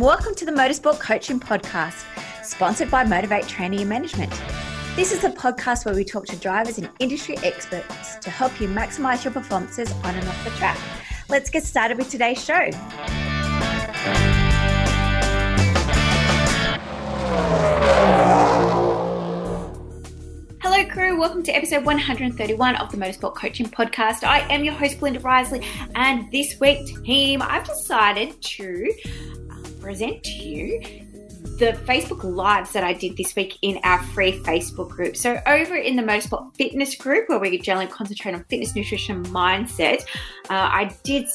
welcome to the Motorsport Coaching Podcast, sponsored by Motivate Training and Management. This is a podcast where we talk to drivers and industry experts to help you maximize your performances on and off the track. Let's get started with today's show. Hello, crew. Welcome to episode 131 of the Motorsport Coaching Podcast. I am your host, Belinda Risley, and this week, team, I've decided to present to you the Facebook Lives that I did this week in our free Facebook group. So, over in the Motorsport Fitness group, where we generally concentrate on fitness, nutrition, mindset, uh, I did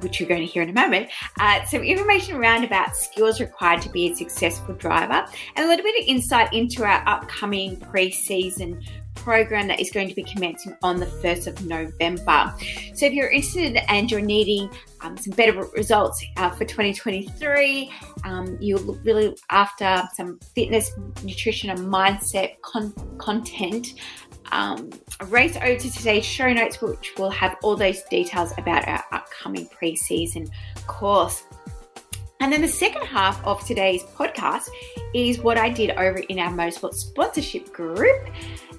which you're going to hear in a moment, uh, some information around about skills required to be a successful driver, and a little bit of insight into our upcoming pre-season program that is going to be commencing on the 1st of November. So, if you're interested and you're needing um, some better results uh, for 2023, um, you're really after some fitness, nutrition, and mindset con- content um, race over to today's show notes, which will have all those details about our upcoming pre-season course. And then the second half of today's podcast is what I did over in our Motorsport sponsorship group.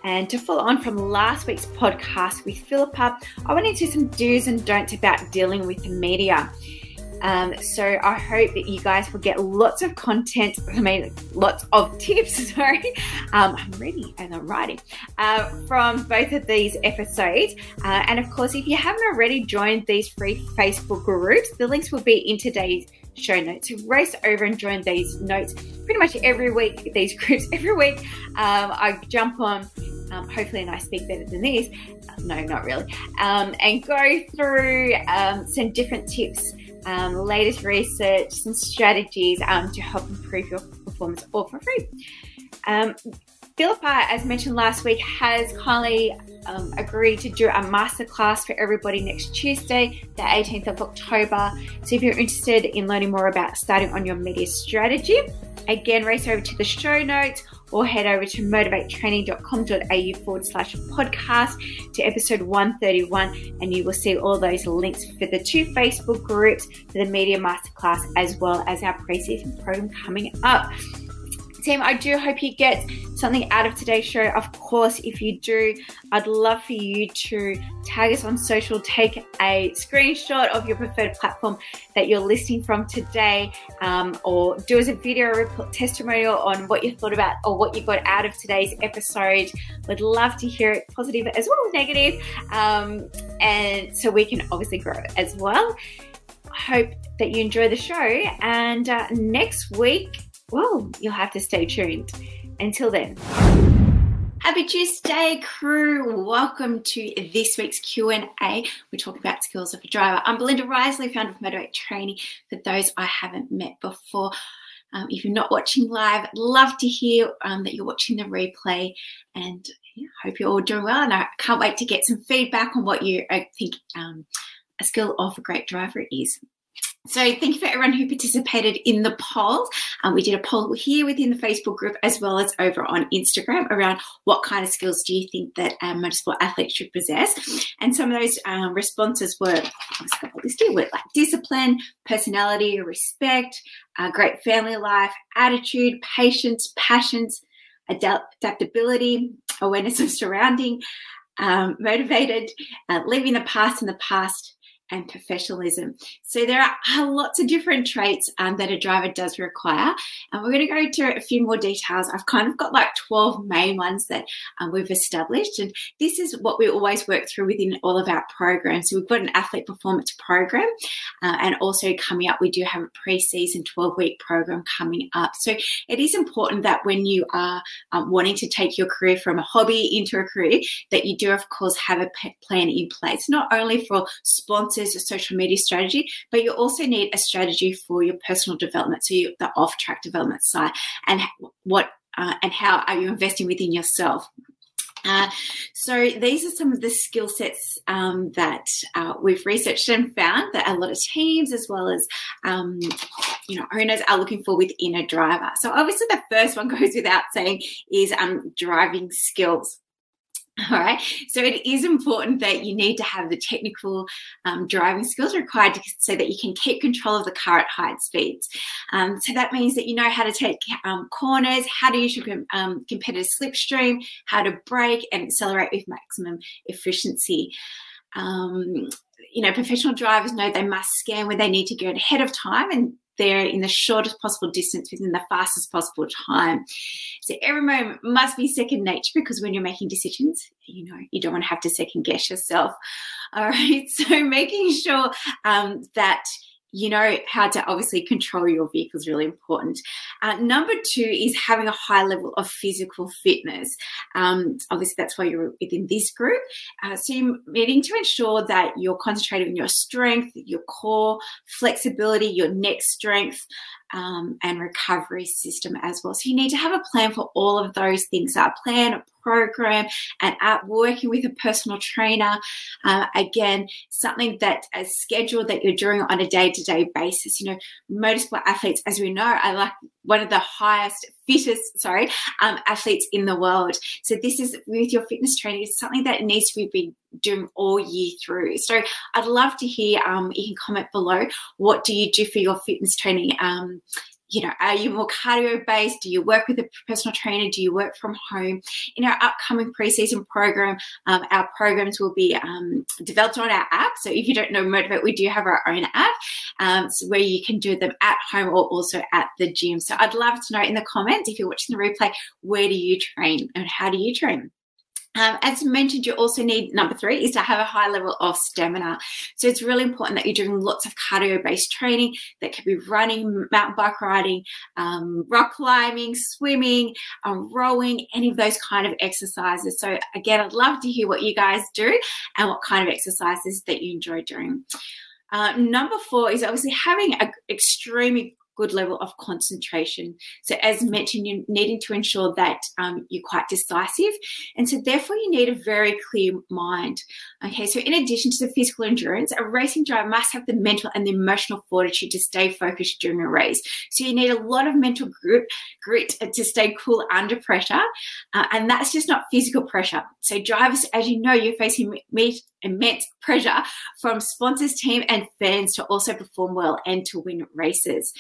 And to follow on from last week's podcast with Philippa, I went into some do's and don'ts about dealing with the media. Um, so I hope that you guys will get lots of content, I mean, lots of tips, sorry. Um, I'm ready and I'm writing uh, from both of these episodes. Uh, and of course, if you haven't already joined these free Facebook groups, the links will be in today's show notes. So race over and join these notes pretty much every week, these groups every week. Um, I jump on um, hopefully, and I speak better than this. No, not really. Um, and go through um, some different tips um, latest research, some strategies um, to help improve your performance all for free. Philippa, as mentioned last week, has kindly um, agreed to do a masterclass for everybody next Tuesday, the 18th of October. So if you're interested in learning more about starting on your media strategy, again, race over to the show notes or head over to motivatetraining.com.au forward slash podcast to episode 131 and you will see all those links for the two Facebook groups for the Media Masterclass as well as our pre-season program coming up. Team, I do hope you get something out of today's show. Of course, if you do, I'd love for you to tag us on social, take a screenshot of your preferred platform that you're listening from today, um, or do us a video testimonial on what you thought about or what you got out of today's episode. We'd love to hear it, positive as well as negative, um, and so we can obviously grow as well. Hope that you enjoy the show, and uh, next week well, you'll have to stay tuned. Until then. Happy Tuesday, crew! Welcome to this week's Q and A. We're talking about skills of a driver. I'm Belinda Risley, founder of Motivate Training. For those I haven't met before, um, if you're not watching live, love to hear um, that you're watching the replay, and yeah, hope you're all doing well. And I can't wait to get some feedback on what you think um, a skill of a great driver is. So thank you for everyone who participated in the poll. Um, we did a poll here within the Facebook group as well as over on Instagram around what kind of skills do you think that a motorsport athlete should possess. And some of those um, responses were, like discipline, personality, respect, uh, great family life, attitude, patience, passions, adapt- adaptability, awareness of surrounding, um, motivated, uh, leaving the past in the past, and professionalism. So there are lots of different traits um, that a driver does require, and we're going to go into a few more details. I've kind of got like 12 main ones that um, we've established, and this is what we always work through within all of our programs. So we've got an athlete performance program, uh, and also coming up, we do have a pre-season 12-week program coming up. So it is important that when you are um, wanting to take your career from a hobby into a career, that you do, of course, have a plan in place, not only for sponsors a social media strategy, but you also need a strategy for your personal development, so you, the off-track development side, and what uh, and how are you investing within yourself. Uh, so these are some of the skill sets um, that uh, we've researched and found that a lot of teams, as well as um, you know owners, are looking for within a driver. So obviously, the first one goes without saying is um, driving skills. All right. So it is important that you need to have the technical um, driving skills required to, so that you can keep control of the car at high speeds. Um, so that means that you know how to take um, corners, how to use your um, competitive slipstream, how to brake and accelerate with maximum efficiency. Um, you know, professional drivers know they must scan where they need to go ahead of time and there in the shortest possible distance within the fastest possible time. So every moment must be second nature because when you're making decisions, you know, you don't want to have to second guess yourself. All right. So making sure um, that you know how to obviously control your vehicle is really important. Uh, number two is having a high level of physical fitness. Um, obviously, that's why you're within this group. Uh, so you're needing to ensure that you're concentrating on your strength, your core, flexibility, your neck strength, um, and recovery system as well. So you need to have a plan for all of those things. A plan, a program, and at working with a personal trainer. Uh, again, something that a schedule that you're doing on a day-to-day basis. You know, motorsport athletes, as we know, are like one of the highest, fittest, sorry, um, athletes in the world. So this is with your fitness training, it's something that needs to be doing all year through. So I'd love to hear, um, you can comment below, what do you do for your fitness training? Um, you know, are you more cardio based? Do you work with a personal trainer? Do you work from home? In our upcoming preseason program, um, our programs will be um, developed on our app. So if you don't know Motivate, we do have our own app um, so where you can do them at home or also at the gym. So I'd love to know in the comments if you're watching the replay, where do you train and how do you train? Um, as mentioned, you also need number three is to have a high level of stamina. So it's really important that you're doing lots of cardio based training that could be running, mountain bike riding, um, rock climbing, swimming, um, rowing, any of those kind of exercises. So again, I'd love to hear what you guys do and what kind of exercises that you enjoy doing. Uh, number four is obviously having an extremely good level of concentration. So, as mentioned, you're needing to ensure that um, you're quite decisive. And so, therefore, you need a very clear mind. Okay, so in addition to the physical endurance, a racing driver must have the mental and the emotional fortitude to stay focused during a race. So, you need a lot of mental grit, grit to stay cool under pressure. Uh, and that's just not physical pressure. So, drivers, as you know, you're facing immense pressure from sponsors, team, and fans to also perform well and to win races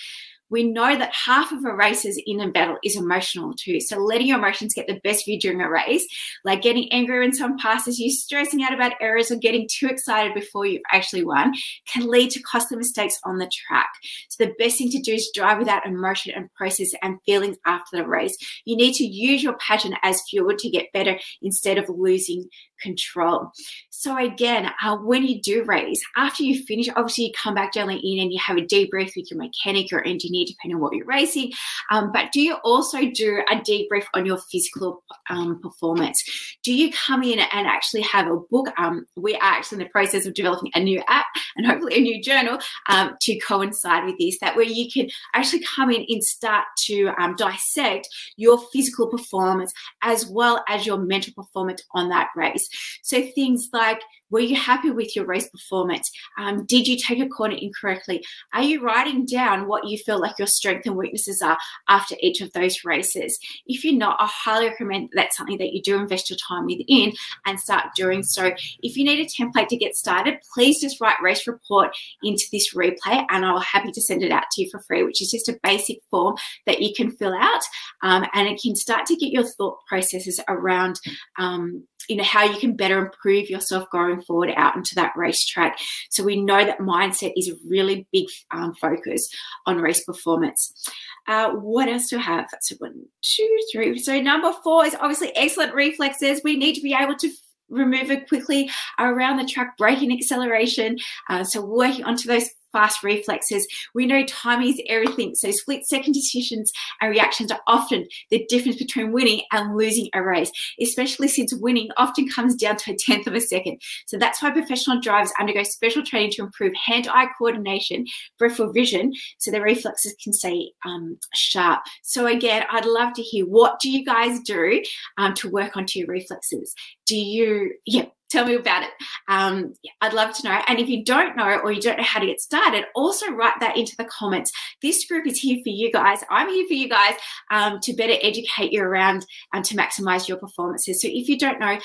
we know that half of a race's inner battle is emotional too. So letting your emotions get the best you during a race, like getting angry when someone passes you, stressing out about errors, or getting too excited before you've actually won, can lead to costly mistakes on the track. So the best thing to do is drive without emotion and process and feelings after the race. You need to use your passion as fuel to get better instead of losing control. So again, uh, when you do race, after you finish, obviously you come back gently in and you have a debrief with your mechanic or engineer, depending on what you're racing. Um, but do you also do a debrief on your physical um, performance? Do you come in and actually have a book? Um, we are actually in the process of developing a new app and hopefully a new journal um, to coincide with this, that where you can actually come in and start to um, dissect your physical performance as well as your mental performance on that race. So things like were you happy with your race performance? Um, did you take a corner incorrectly? Are you writing down what you feel like your strengths and weaknesses are after each of those races? If you're not, I highly recommend that's something that you do invest your time within and start doing so. If you need a template to get started, please just write race report into this replay and I'll happy to send it out to you for free, which is just a basic form that you can fill out um, and it can start to get your thought processes around um, you know how you can better improve yourself going forward out into that racetrack so we know that mindset is a really big um, focus on race performance uh, what else do I have? So one, two, three. So number four is obviously excellent reflexes. We need to be able to remove it quickly around the track, braking acceleration. Uh, so working onto those fast reflexes. We know timing is everything. So split second decisions and reactions are often the difference between winning and losing a race, especially since winning often comes down to a tenth of a second. So that's why professional drivers undergo special training to improve hand-eye coordination, peripheral vision, so their reflexes can stay um, sharp. So again, I'd love to hear what do you guys do um, to work onto your reflexes? Do you, yeah, tell me about it. Um, I'd love to know. And if you don't know or you don't know how to get started, also write that into the comments. This group is here for you guys. I'm here for you guys um, to better educate you around and to maximize your performances. So if you don't know,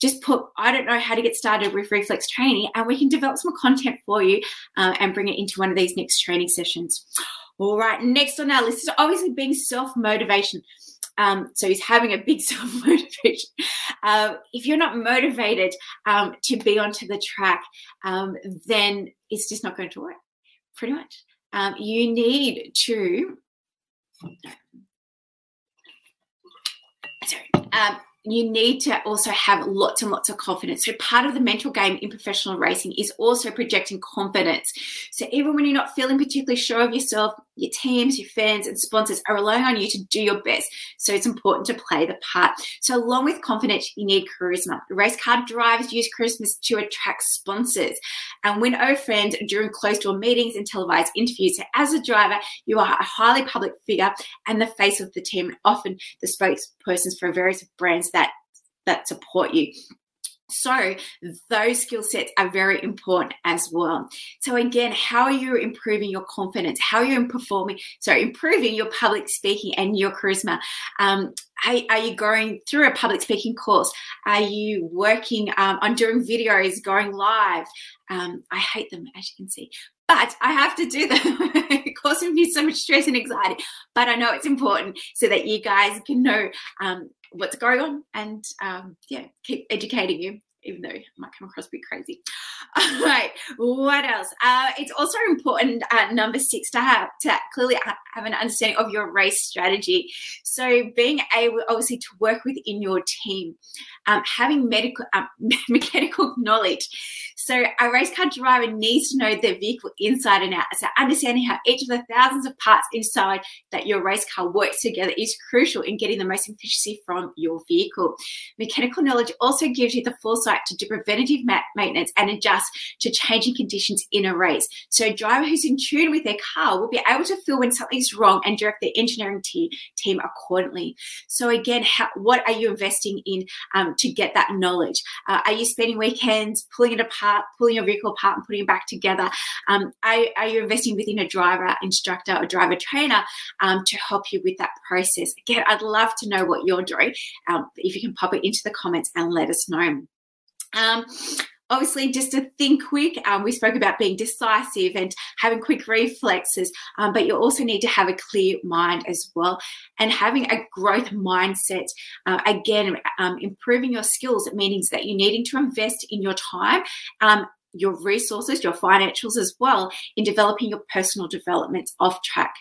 just put, I don't know how to get started with reflex training, and we can develop some content for you uh, and bring it into one of these next training sessions. All right, next on our list is obviously being self motivation. Um, so he's having a big self motivation. Uh, if you're not motivated um, to be onto the track, um, then it's just not going to work. Pretty much, um, you need to. Sorry. You need to also have lots and lots of confidence. So, part of the mental game in professional racing is also projecting confidence. So, even when you're not feeling particularly sure of yourself, your teams, your fans, and sponsors are relying on you to do your best. So, it's important to play the part. So, along with confidence, you need charisma. Race car drivers use charisma to attract sponsors and win over friends during closed door meetings and televised interviews. So, as a driver, you are a highly public figure and the face of the team, often the spokespersons for various brands that support you. So, those skill sets are very important as well. So, again, how are you improving your confidence? How are you performing? So, improving your public speaking and your charisma. Um, are, are, you going through a public speaking course? Are you working um, on doing videos, going live? Um, I hate them, as you can see, but I have to do them. it causes me so much stress and anxiety. But I know it's important so that you guys can know um, what's going on and um, yeah, keep educating you even though it might come across a bit crazy. All right, what else? Uh, it's also important, uh, number six, to have to clearly have an understanding of your race strategy. So, being able, obviously, to work within your team, um, having medical um, mechanical knowledge. So, a race car driver needs to know their vehicle inside and out. So, understanding how each of the thousands of parts inside that your race car works together is crucial in getting the most efficiency from your vehicle. Mechanical knowledge also gives you the foresight to do preventative maintenance and adjust to changing conditions in a race. So, a driver who's in tune with their car will be able to feel when wrong and direct the engineering te- team accordingly. So, again, how, what are you investing in um, to get that knowledge? Uh, are you spending weekends pulling it apart, pulling your vehicle apart, and putting it back together? Um, are, are, you investing within a driver instructor or driver trainer um, to help you with that process? Again, I'd love to know what you're doing. Um, if you can pop it into the comments and let us know. Um, obviously just to think quick um, we spoke about being decisive and having quick reflexes um, but you also need to have a clear mind as well. And having a growth mindset uh, again um, improving your skills means that you're needing to invest in your time um, your resources, your financials as well in developing your personal development off track.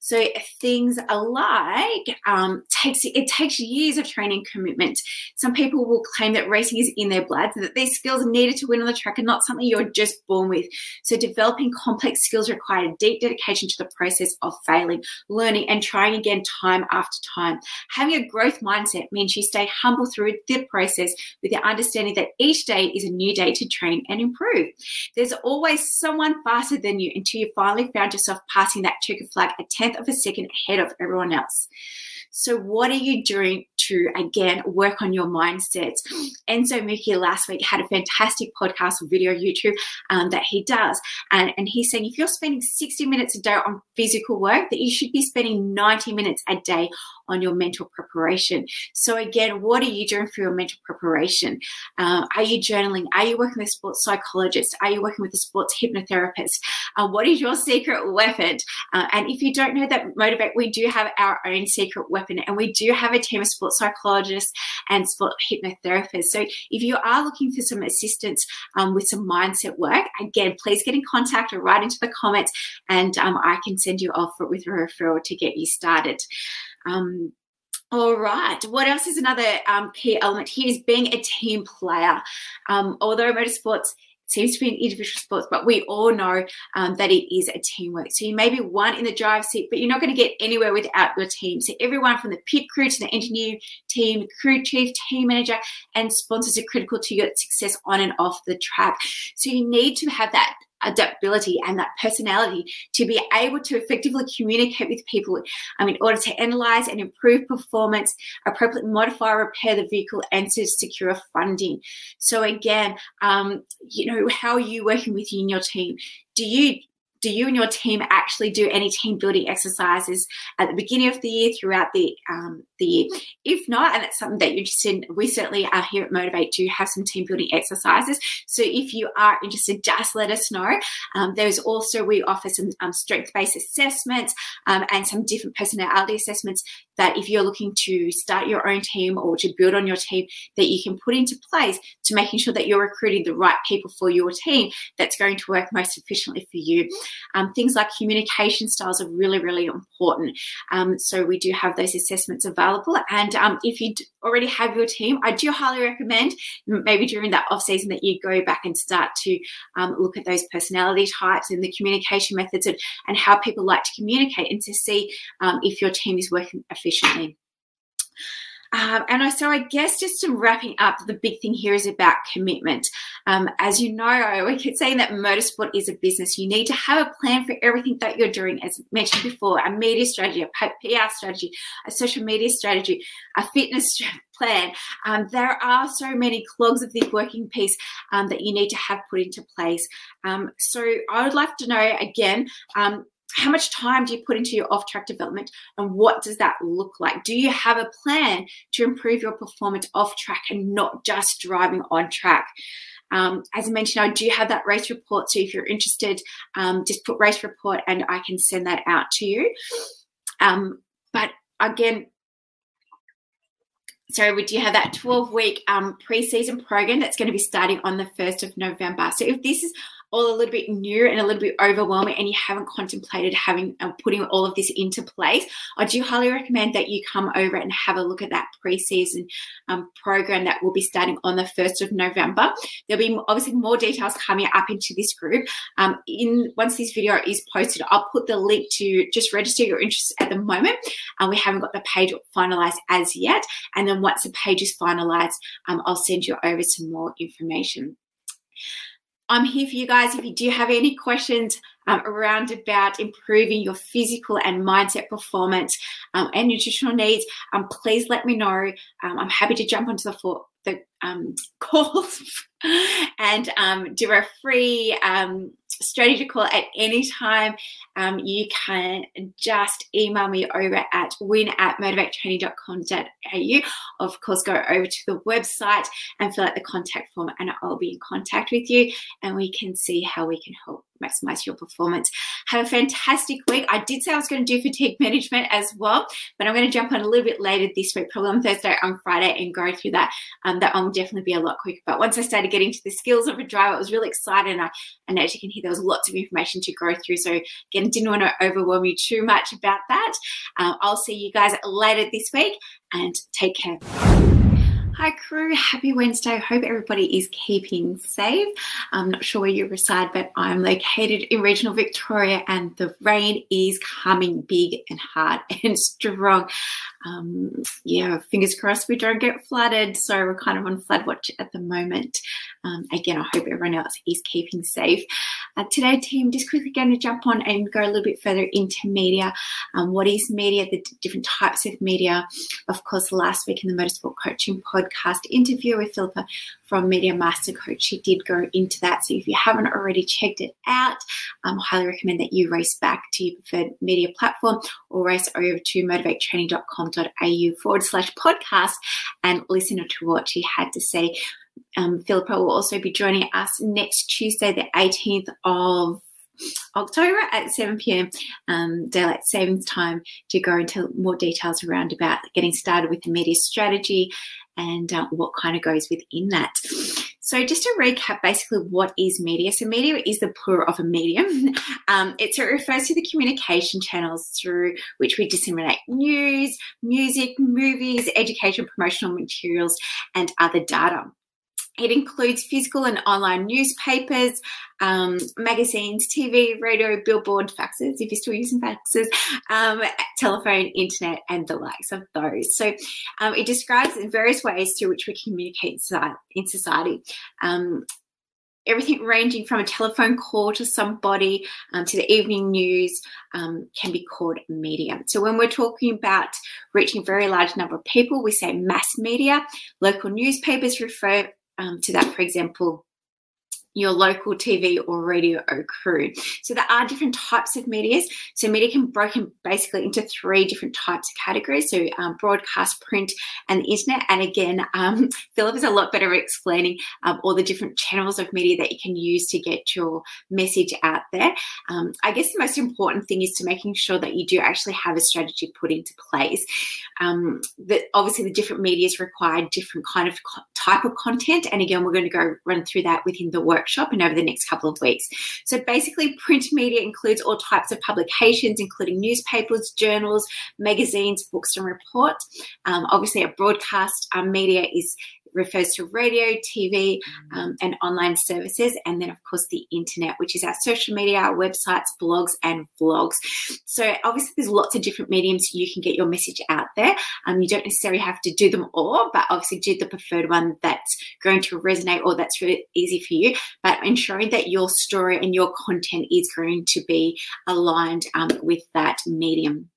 So things like um, takes it takes years of training commitment. Some people will claim that racing is in their blood, so that these skills are needed to win on the track and not something you're just born with. So developing complex skills require a deep dedication to the process of failing, learning, and trying again time after time. Having a growth mindset means you stay humble through the process with the understanding that each day is a new day to train and improve. There's always someone faster than you until you finally found yourself passing that checker flag a tenth of a second ahead of everyone else. So, what are you doing to again work on your mindset? Enzo Mucci last week had a fantastic podcast video YouTube um, that he does, and, and he's saying if you're spending 60 minutes a day on physical work, that you should be spending 90 minutes a day on your mental preparation. So, again, what are you doing for your mental preparation? Uh, are you journaling? Are you working with a sports psychologist? Are you working with a sports hypnotherapist? Uh, what is your secret weapon? Uh, and if you don't know that Motivate, we do have our own secret weapon, and we do have a team of sports psychologists and sport hypnotherapists. So, if you are looking for some assistance um, with some mindset work, again, please get in contact or write into the comments, and um, I can send you off with a referral to get you started. Um, all right. What else is another um, key element here is being a team player. Um, although motorsports seems to be an individual sport, but we all know um, that it is a teamwork. So you may be one in the driver's seat, but you're not going to get anywhere without your team. So everyone from the pit crew to the engineer team, crew chief, team manager, and sponsors are critical to your success on and off the track. So you need to have that adaptability and that personality to be able to effectively communicate with people um, in order to analyze and improve performance, appropriately modify repair the vehicle, and to secure funding. So again, um, you know, how are you working with you and your team? Do you do you and your team actually do any team building exercises at the beginning of the year throughout the um, the year. If not, and it's something that you're interested in, we certainly are here at Motivate to have some team building exercises. So if you are interested, just let us know. Um, there's also, we offer some um, strength based assessments um, and some different personality assessments that if you're looking to start your own team or to build on your team, that you can put into place to making sure that you're recruiting the right people for your team that's going to work most efficiently for you. Um, things like communication styles are really, really important. Um, so we do have those assessments available. And um, if you already have your team, I do highly recommend maybe during that off season that you go back and start to um, look at those personality types and the communication methods and, and how people like to communicate and to see um, if your team is working efficiently. Um, and I, so I guess just to wrapping up, the big thing here is about commitment. Um, as you know, we keep saying that motorsport is a business. You need to have a plan for everything that you're doing, as mentioned before, a media strategy, a PR strategy, a social media strategy, a fitness plan. Um, there are so many clogs of this working piece um, that you need to have put into place. Um, so I would like to know again um, how much time do you put into your off track development and what does that look like? Do you have a plan to improve your performance off track and not just driving on track? Um, as I mentioned, I do have that race report. So if you're interested, um, just put race report and I can send that out to you. Um, but again, so we do have that 12 week um, pre-season program that's going to be starting on the 1st of November. So if this is all a little bit new and a little bit overwhelming and you haven't contemplated having uh, putting all of this into place, I do highly recommend that you come over and have a look at that pre-season um, program that will be starting on the 1st of November. There'll be obviously more details coming up into this group. Um, in Once this video is posted, I'll put the link to just register your interest at the moment. Um, we haven't got the page finalized as yet. And then once the page is finalized, um, I'll send you over some more information. I'm here for you guys. If you do have any questions um, around about improving your physical and mindset performance um, and nutritional needs, um, please let me know. Um, I'm happy to jump onto the, floor, the um, calls and um, do a free strategy call at any time, um, you can just email me over at win at motivatetraining.com.au. Of course, go over to the website and fill out the contact form, and I'll be in contact with you and we can see how we can help maximize your performance. Have a fantastic week. I did say I was going to do fatigue management as well, but I'm going to jump on a little bit later this week, probably on Thursday, on Friday, and go through that. Um, that one will definitely be a lot quicker. But once I started getting to the skills of a driver, I was really excited. And, I, and as you can hear, there was lots of information to go through. So again, didn't want to overwhelm you too much about that. Um, I'll see you guys later this week and take care. Hi, crew. Happy Wednesday. Hope everybody is keeping safe. I'm not sure where you reside, but I'm located in regional Victoria and the rain is coming big and hard and strong. Um, yeah, fingers crossed we don't get flooded. So we're kind of on flood watch at the moment. Um, again, I hope everyone else is keeping safe. Uh, today, team, just quickly going to jump on and go a little bit further into media. Um, what is media? The d- different types of media. Of course, last week in the Motorsport Coaching podcast interview with Philippa from Media Master Coach, she did go into that. So if you haven't already checked it out, um, I highly recommend that you race back to your preferred media platform or race over to motivatetraining.com.au forward slash podcast and listen to what she had to say um, Philippa will also be joining us next Tuesday, the 18th of October at 7 p.m. Um, daylight savings time to go into more details around about getting started with the media strategy and uh, what kind of goes within that. So, just to recap, basically, what is media? So, media is the plural of a medium. Um, it, so it refers to the communication channels through which we disseminate news, music, movies, education, promotional materials, and other data. It includes physical and online newspapers, um, magazines, TV, radio, billboard, faxes, if you're still using faxes, um, telephone, internet, and the likes of those. So um, it describes various ways through which we communicate in society. Um, everything ranging from a telephone call to somebody um, to the evening news um, can be called media. So when we're talking about reaching a very large number of people, we say mass media. Local newspapers refer um, to that, for example, your local TV or radio crew. So there are different types of medias. So media can broken basically into three different types of categories. So um, broadcast, print, and the internet. And again, um, Philip is a lot better at explaining um, all the different channels of media that you can use to get your message out there. Um, I guess the most important thing is to making sure that you do actually have a strategy put into place. Um, that obviously the different medias require different kind of co- type of content. And again, we're going to go run through that within the workshop and over the next couple of weeks. So basically, print media includes all types of publications, including newspapers, journals, magazines, books, and reports. Um, obviously, a broadcast um, media is refers to radio, TV, um, and online services. And then, of course, the internet, which is our social media, our websites, blogs, and vlogs. So, obviously, there's lots of different mediums you can get your message out there. Um, you don't necessarily have to do them all, but obviously, do the preferred one that's going to resonate or that's really easy for you. But ensuring that your story and your content is going to be aligned um, with that medium.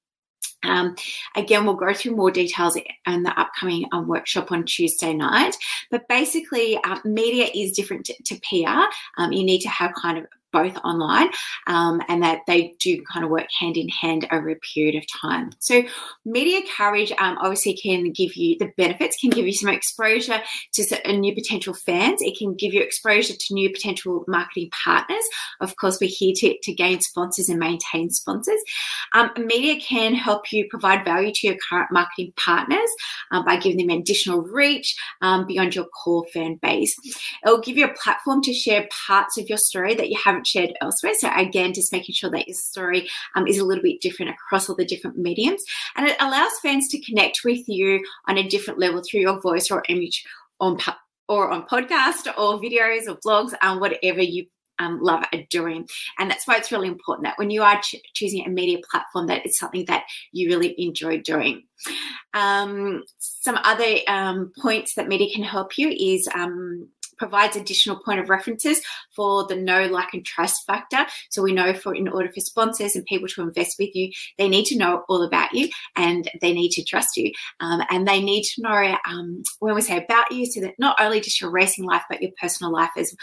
Um, again, we'll go through more details in the upcoming um, workshop on Tuesday night. But basically, uh, media is different to, to PR. Um, you need to have kind of both online um, and that they do kind of work hand in hand over a period of time. So, media coverage um, obviously can give you the benefits, can give you some exposure to new potential fans, it can give you exposure to new potential marketing partners. Of course, we're here to, to gain sponsors and maintain sponsors. Um, media can help you provide value to your current marketing partners um, by giving them additional reach um, beyond your core fan base. It'll give you a platform to share parts of your story that you haven't shared elsewhere. So again, just making sure that your story um, is a little bit different across all the different mediums, and it allows fans to connect with you on a different level through your voice or image on or on podcast or videos or blogs, um, whatever you um, love doing. And that's why it's really important that when you are ch- choosing a media platform, that it's something that you really enjoy doing. Um, some other um, points that media can help you is um, provides additional point of references for the know, like, and trust factor. So we know for in order for sponsors and people to invest with you, they need to know all about you and they need to trust you. Um, and they need to know um, when we say about you, so that not only just your racing life, but your personal life as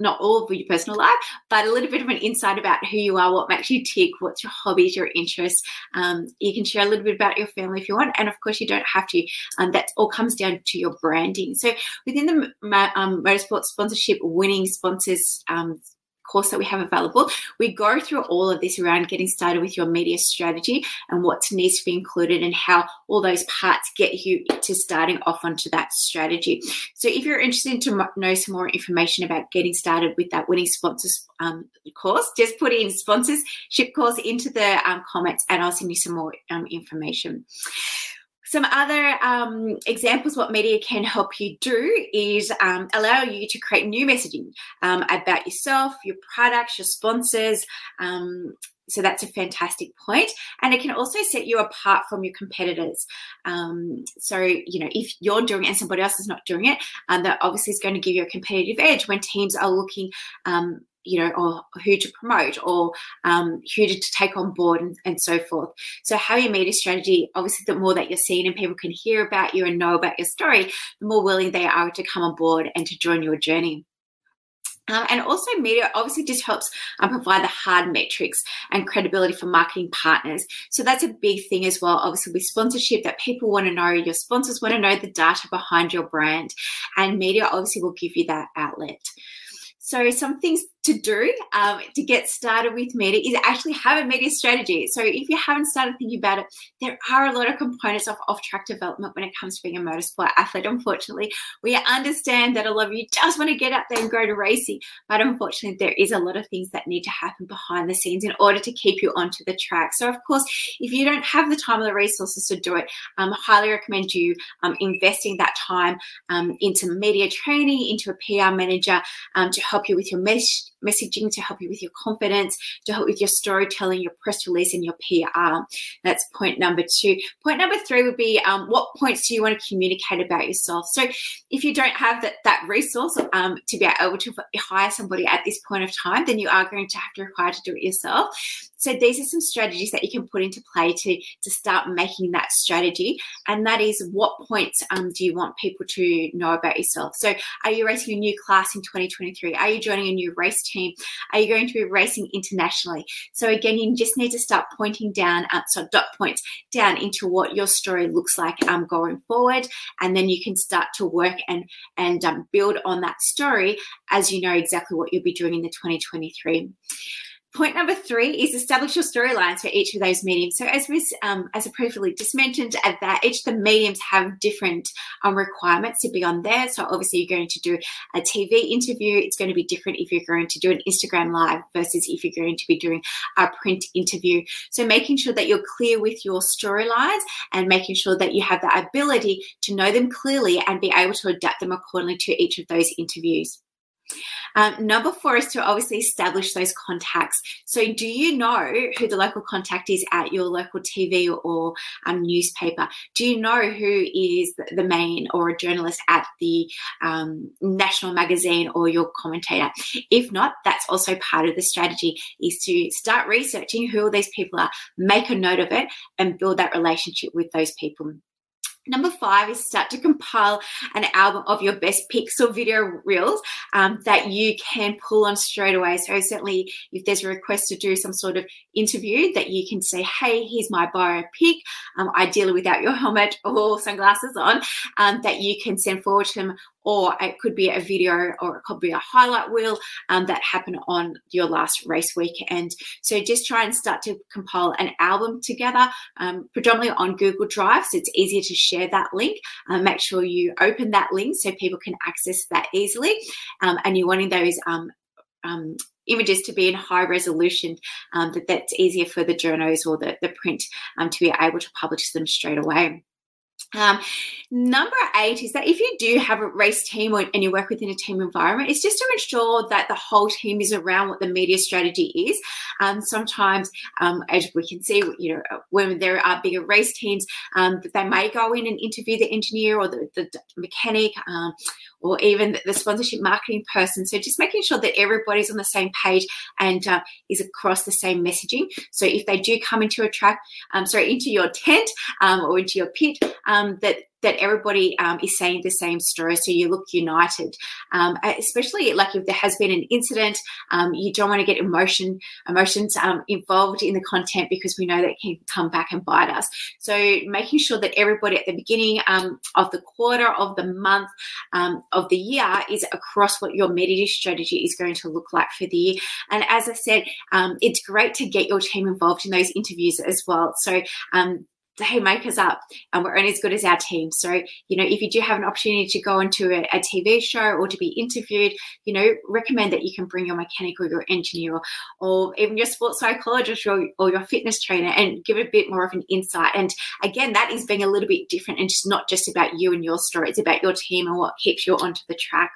not all of your personal life, but a little bit of an insight about who you are, what makes you tick, what's your hobbies, your interests. Um, you can share a little bit about your family if you want, and of course, you don't have to. Um, that all comes down to your branding. So within the um, motorsport sponsorship winning sponsors um, course that we have available. We go through all of this around getting started with your media strategy and what needs to be included and how all those parts get you to starting off onto that strategy. So if you're interested to know some more information about getting started with that winning sponsors um, course, just put in sponsorship course into the um, comments and I'll send you some more um, information. Some other um, examples what media can help you do is um, allow you to create new messaging um, about yourself, your products, your sponsors. Um, so that's a fantastic. And it can also set you apart from your competitors. Um, so, you know, if you're doing it and somebody else is not doing it, um, that obviously is going to give you a competitive edge when teams are looking um, you know, or who to promote or um, who to, take on board and, and, so forth. So, having a media strategy, obviously, the more that you're seen and people can hear about you and know about your story, the more willing they are to come on board and to join your journey. Um, and also, media obviously just helps um, provide the hard metrics and credibility for marketing partners. So that's a big thing as well. Obviously, with sponsorship, that people want to know, your sponsors want to know the data behind your brand, and media obviously will give you that outlet. So, some things to do um, to get started with media is actually have a media strategy. So if you haven't started thinking about it, there are a lot of components of off-track development when it comes to being a motorsport athlete. Unfortunately, we understand that a lot of you just want to get out there and go to racing, but unfortunately, there is a lot of things that need to happen behind the scenes in order to keep you onto the track. So of course, if you don't have the time or the resources to do it, um, I highly recommend you um, investing that time um, into media training, into a PR manager um, to help you with your message messaging to help you with your confidence, to help with your storytelling, your press release, and your PR. That's point number two. Point number three would be um, what points do you want to communicate about yourself? So if you don't have that, that resource um, to be able to hire somebody at this point of time, then you are going to have to require to do it yourself. So these are some strategies that you can put into play to, to start making that strategy. And that is what points um, do you want people to know about yourself? So are you racing a new class in 2023? Are you joining a new race team? Are you going to be racing internationally? So again, you just need to start pointing down, uh, so dot points down into what your story looks like um, going forward. And then you can start to work and, and um, build on that story as you know exactly what you'll be doing in the 2023. Point number three is establish your storylines for each of those mediums. So, as we, um, as I previously just mentioned, at that each of the mediums have different um, requirements to be on there. So, obviously, you're going to do a TV interview. It's going to be different if you're going to do an Instagram live versus if you're going to be doing a print interview. So, making sure that you're clear with your storylines and making sure that you have the ability to know them clearly and be able to adapt them accordingly to each of those interviews. Um, number four is to obviously establish those contacts. So, do you know who the local contact is at your local TV or um, newspaper? Do you know who is the main or a journalist at the um, national magazine or your commentator? If not, that's also part of the strategy is to start researching who all these people are, make a note of it, and build that relationship with those people. Number five is start to compile an album of your best pics or video reels um, that you can pull on straight away. So, certainly, if there's a request to do some sort of interview, that you can say, Hey, here's my biopic, um, ideally without your helmet or sunglasses on, um, that you can send forward to them or it could be a video or it could be a highlight wheel um, that happened on your last race weekend. So just try and start to compile an album together, um, predominantly on Google Drive, so it's easier to share that link. Uh, make sure you open that link so people can access that easily, um, and you're wanting those. Um, um, images to be in high resolution um, that that's easier for the journos or the, the print to be able to publish them straight away um, number eight is that if you do have a race team or, and you work within a team environment, it's just to ensure that the whole team is around what the media strategy is. Um, sometimes, um, as we can see, you know, when there are bigger race teams, um, they may go in and interview the engineer or the, the mechanic um, or even the sponsorship marketing person. So just making sure that everybody's on the same page and uh, is across the same messaging. So if they do come into a track, um, sorry, into your tent um, or into your pit, um, that that everybody um, is saying the same story, so you look united. Um, especially like if there has been an incident, um, you don't want to get emotion emotions um, involved in the content because we know that can come back and bite us. So making sure that everybody at the beginning um, of the quarter, of the month, um, of the year is across what your media strategy is going to look like for the year. And as I said, it's great to get your team involved in those interviews as well. So hey, make us up. And we're only as good as our team. So, you know, if you do have an opportunity to go into a, a, TV show or to be interviewed, you know, recommend that you can bring your mechanic or your engineer or, even your sports psychologist or, or your fitness trainer and give a bit more of an insight. And again, that is being a little bit different and just not just about you and your story. It's about your team and what keeps you onto the track.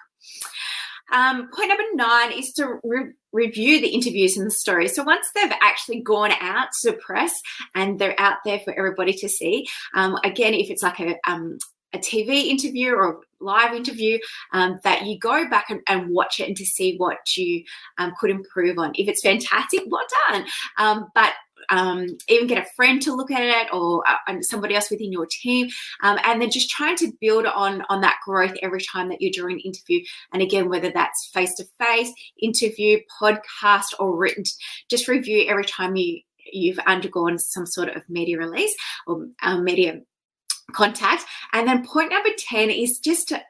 Um, point number nine is to re- review the interviews and the stories. So once they've actually gone out to press and they're out there for everybody to see, um, again, if it's like a, um, a TV interview or live interview, um, that you go back and, and, watch it and to see what you um, could improve on. If it's fantastic, well done. Um, but um, even get a friend to look at it or uh, somebody else within your team. Um, and then just trying to build on on that growth every time that you're doing an interview. And again whether that's face to face interview podcast or written just review every time you you've undergone some sort of media release or um, media contact. And then point number 10 is just to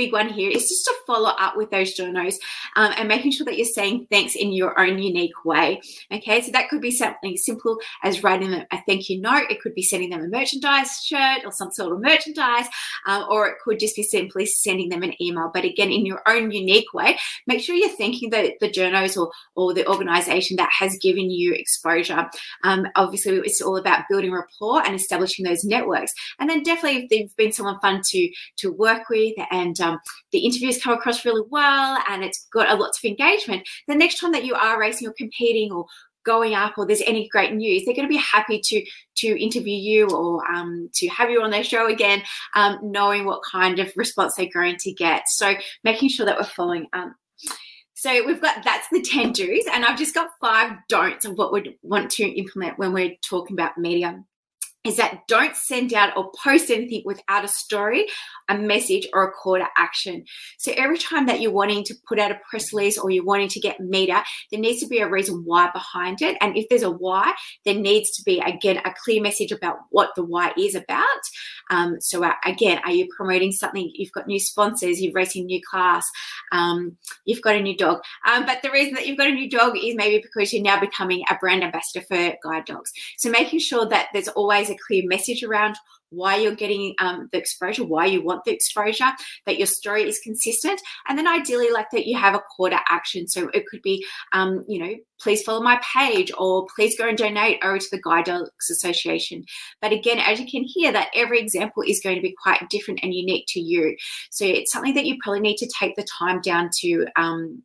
big one here is just to follow up with those journos um, and making sure that you're saying thanks in your own unique way. Okay, so that could be something simple as writing them a thank you note. It could be sending them a merchandise shirt or some sort of merchandise, um, or it could just be simply sending them an email. But again, in your own unique way, make sure you're thanking the, the journos or, or the organization that has given you exposure. Um, obviously, it's all about building rapport and establishing those networks. And then definitely if they've been someone fun to, to work with and um, um, the interviews come across really well and it's got a lots of engagement, the next time that you are racing or competing or going up or there's any great news, they're going to be happy to to interview you or um, to have you on their show again, um, knowing what kind of response they're going to get. So making sure that we're following. Um, so we've got that's the 10 do's, and I've just got five don'ts of what we'd want to implement when we're talking about media is that don't send out or post anything without a story, a message, or a call to action. So every time that you're wanting to put out a press release or you're wanting to get media, there needs to be a reason why behind it. And if there's a why, there needs to be again a clear message about what the why is about. Um, so uh, again, are you promoting something? You've got new sponsors, you're racing new class, um, you've got a new dog. Um, but the reason that you've got a new dog is maybe because you're now becoming a brand ambassador for guide dogs. So making sure that there's always a clear message around why you're getting um, the exposure, why you want the exposure, that your story is consistent, and then ideally, like that you have a call to action. So it could be, um, you know, please follow my page or please go and donate over to the Guide Dogs Association. But again, as you can hear, that every example is going to be quite different and unique to you. So it's something that you probably need to take the time down to um,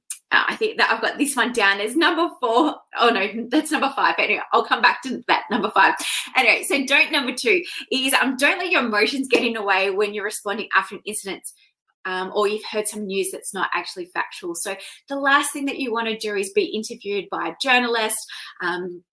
I think that I've got this one down as number four. Oh no, that's number five. Anyway, I'll come back to that number five. Anyway, so don't number two is um, don't let your emotions get in the way when you're responding after an incident. Um, or you've heard some news that's not actually factual. So the last thing that you want to do is be interviewed by a journalist, um,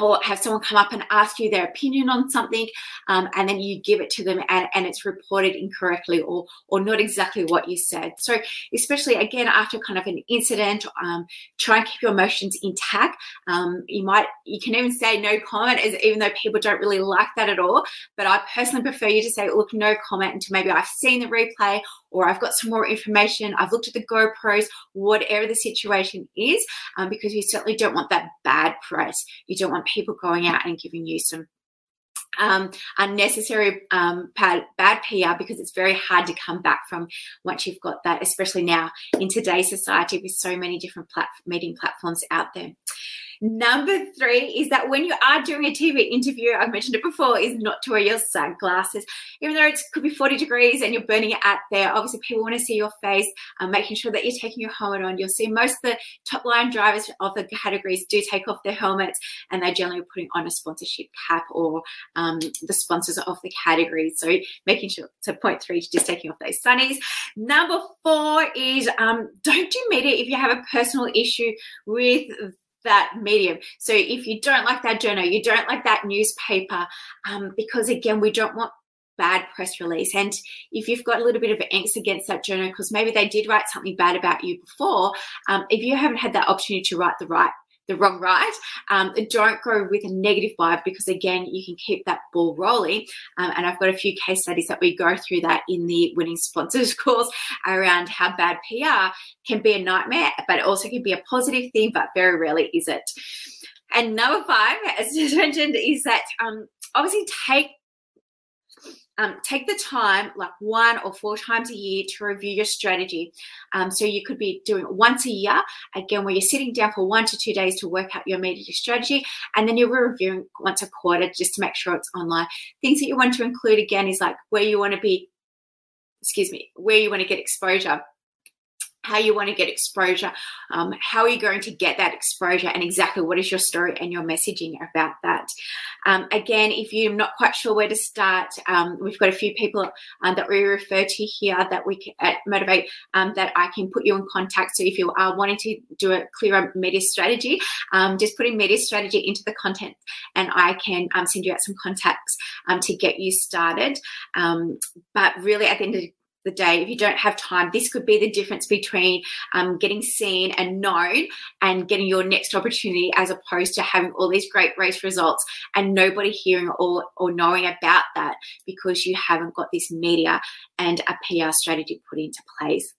or have someone come up and ask you their opinion on something um, and then you give it to them and, and, it's reported incorrectly or or not exactly what you said. So especially again after kind of an incident um, try and keep your emotions intact. Um, you might you can even say no comment as even though people don't really like that at all but i personally prefer you to say look no comment until maybe i've seen the replay or I've got some more information, I've looked at the GoPros, whatever the situation is, um, because you certainly don't want that bad press. You don't want people going out and giving you some um, unnecessary um, bad, bad PR because it's very hard to come back from once you've got that, especially now in today's society with so many different plat- meeting platforms out there. Number three is that when you are doing a TV interview, I've mentioned it before, is not to wear your sunglasses. Even though it could be 40 degrees and you're burning it out there, obviously people want to see your face, um, making sure that you're taking your helmet on. You'll see most of the top line drivers of the categories do take off their helmets and they're generally putting on a sponsorship cap or um, the sponsors of the categories. So making sure, so point three just taking off those sunnies. Number four is um, don't do media if you have a personal issue with that medium. So if you don't like that journal, you don't like that newspaper, um, because again, we don't want bad press release. And if you've got a little bit of angst against that journal, because maybe they did write something bad about you before, um, if you haven't had that opportunity to write the right the wrong right. Um, don't go with a negative vibe because again, you can keep that ball rolling. Um, and I've got a few case studies that we go through that in the winning sponsors course around how bad PR can be a nightmare, but it also can be a positive thing, but very rarely is it. And number five, as mentioned, is that um, obviously take um, take the time, like one or four times a year, to review your strategy. Um, so you could be doing it once a year, again, where you're sitting down for one to two days to work out your media strategy, and then you're reviewing once a quarter just to make sure it's online. Things that you want to include again is like where you want to be, excuse me, where you want to get exposure how you want to get exposure, um, how are you going to get that exposure, and exactly what is your story and your messaging about that. Um, again, if you're not quite sure where to start, um, we've got a few people um, that we refer to here that we can, uh, motivate um, that I can put you in contact. So if you are wanting to do a clearer media strategy, um, just putting media strategy into the content, and I can send you out some contacts to get you started. but really, at the end of the the day, if you don't have time, this could be the difference between um, getting seen and known and getting your next opportunity as opposed to having all these great race results and nobody hearing or, or knowing about that because you haven't got this media and a PR strategy put into place.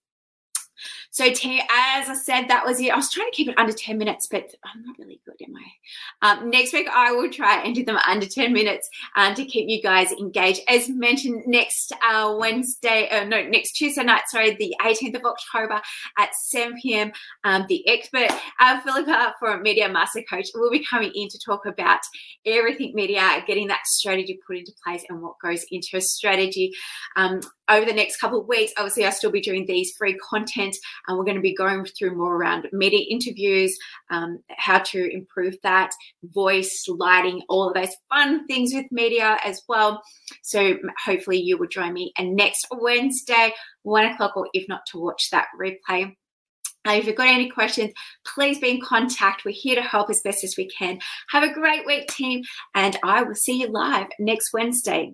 So, as I said, that was it. I was trying to keep it under 10 minutes, but I'm not really good, am I? Um, next week, I will try and do them under 10 minutes um, to keep you guys engaged. As mentioned, next uh, Wednesday, uh, no, next Tuesday night, sorry, the 18th of October at 7 p.m., um, the expert, uh, Philippa for Media Master Coach, will be coming in to talk about everything media, getting that strategy put into place and what goes into a strategy. Um, over the next couple of weeks, obviously, I'll still be doing these free content, and we're going to be going through more around media interviews, um, how to improve that, voice, lighting, all of those fun things with media as well. So hopefully, you will join me. And next Wednesday, one o'clock, or if not, to watch that replay. If you've got any questions, please be in contact. We're here to help as best as we can. Have a great week, team, and I will see you live next Wednesday.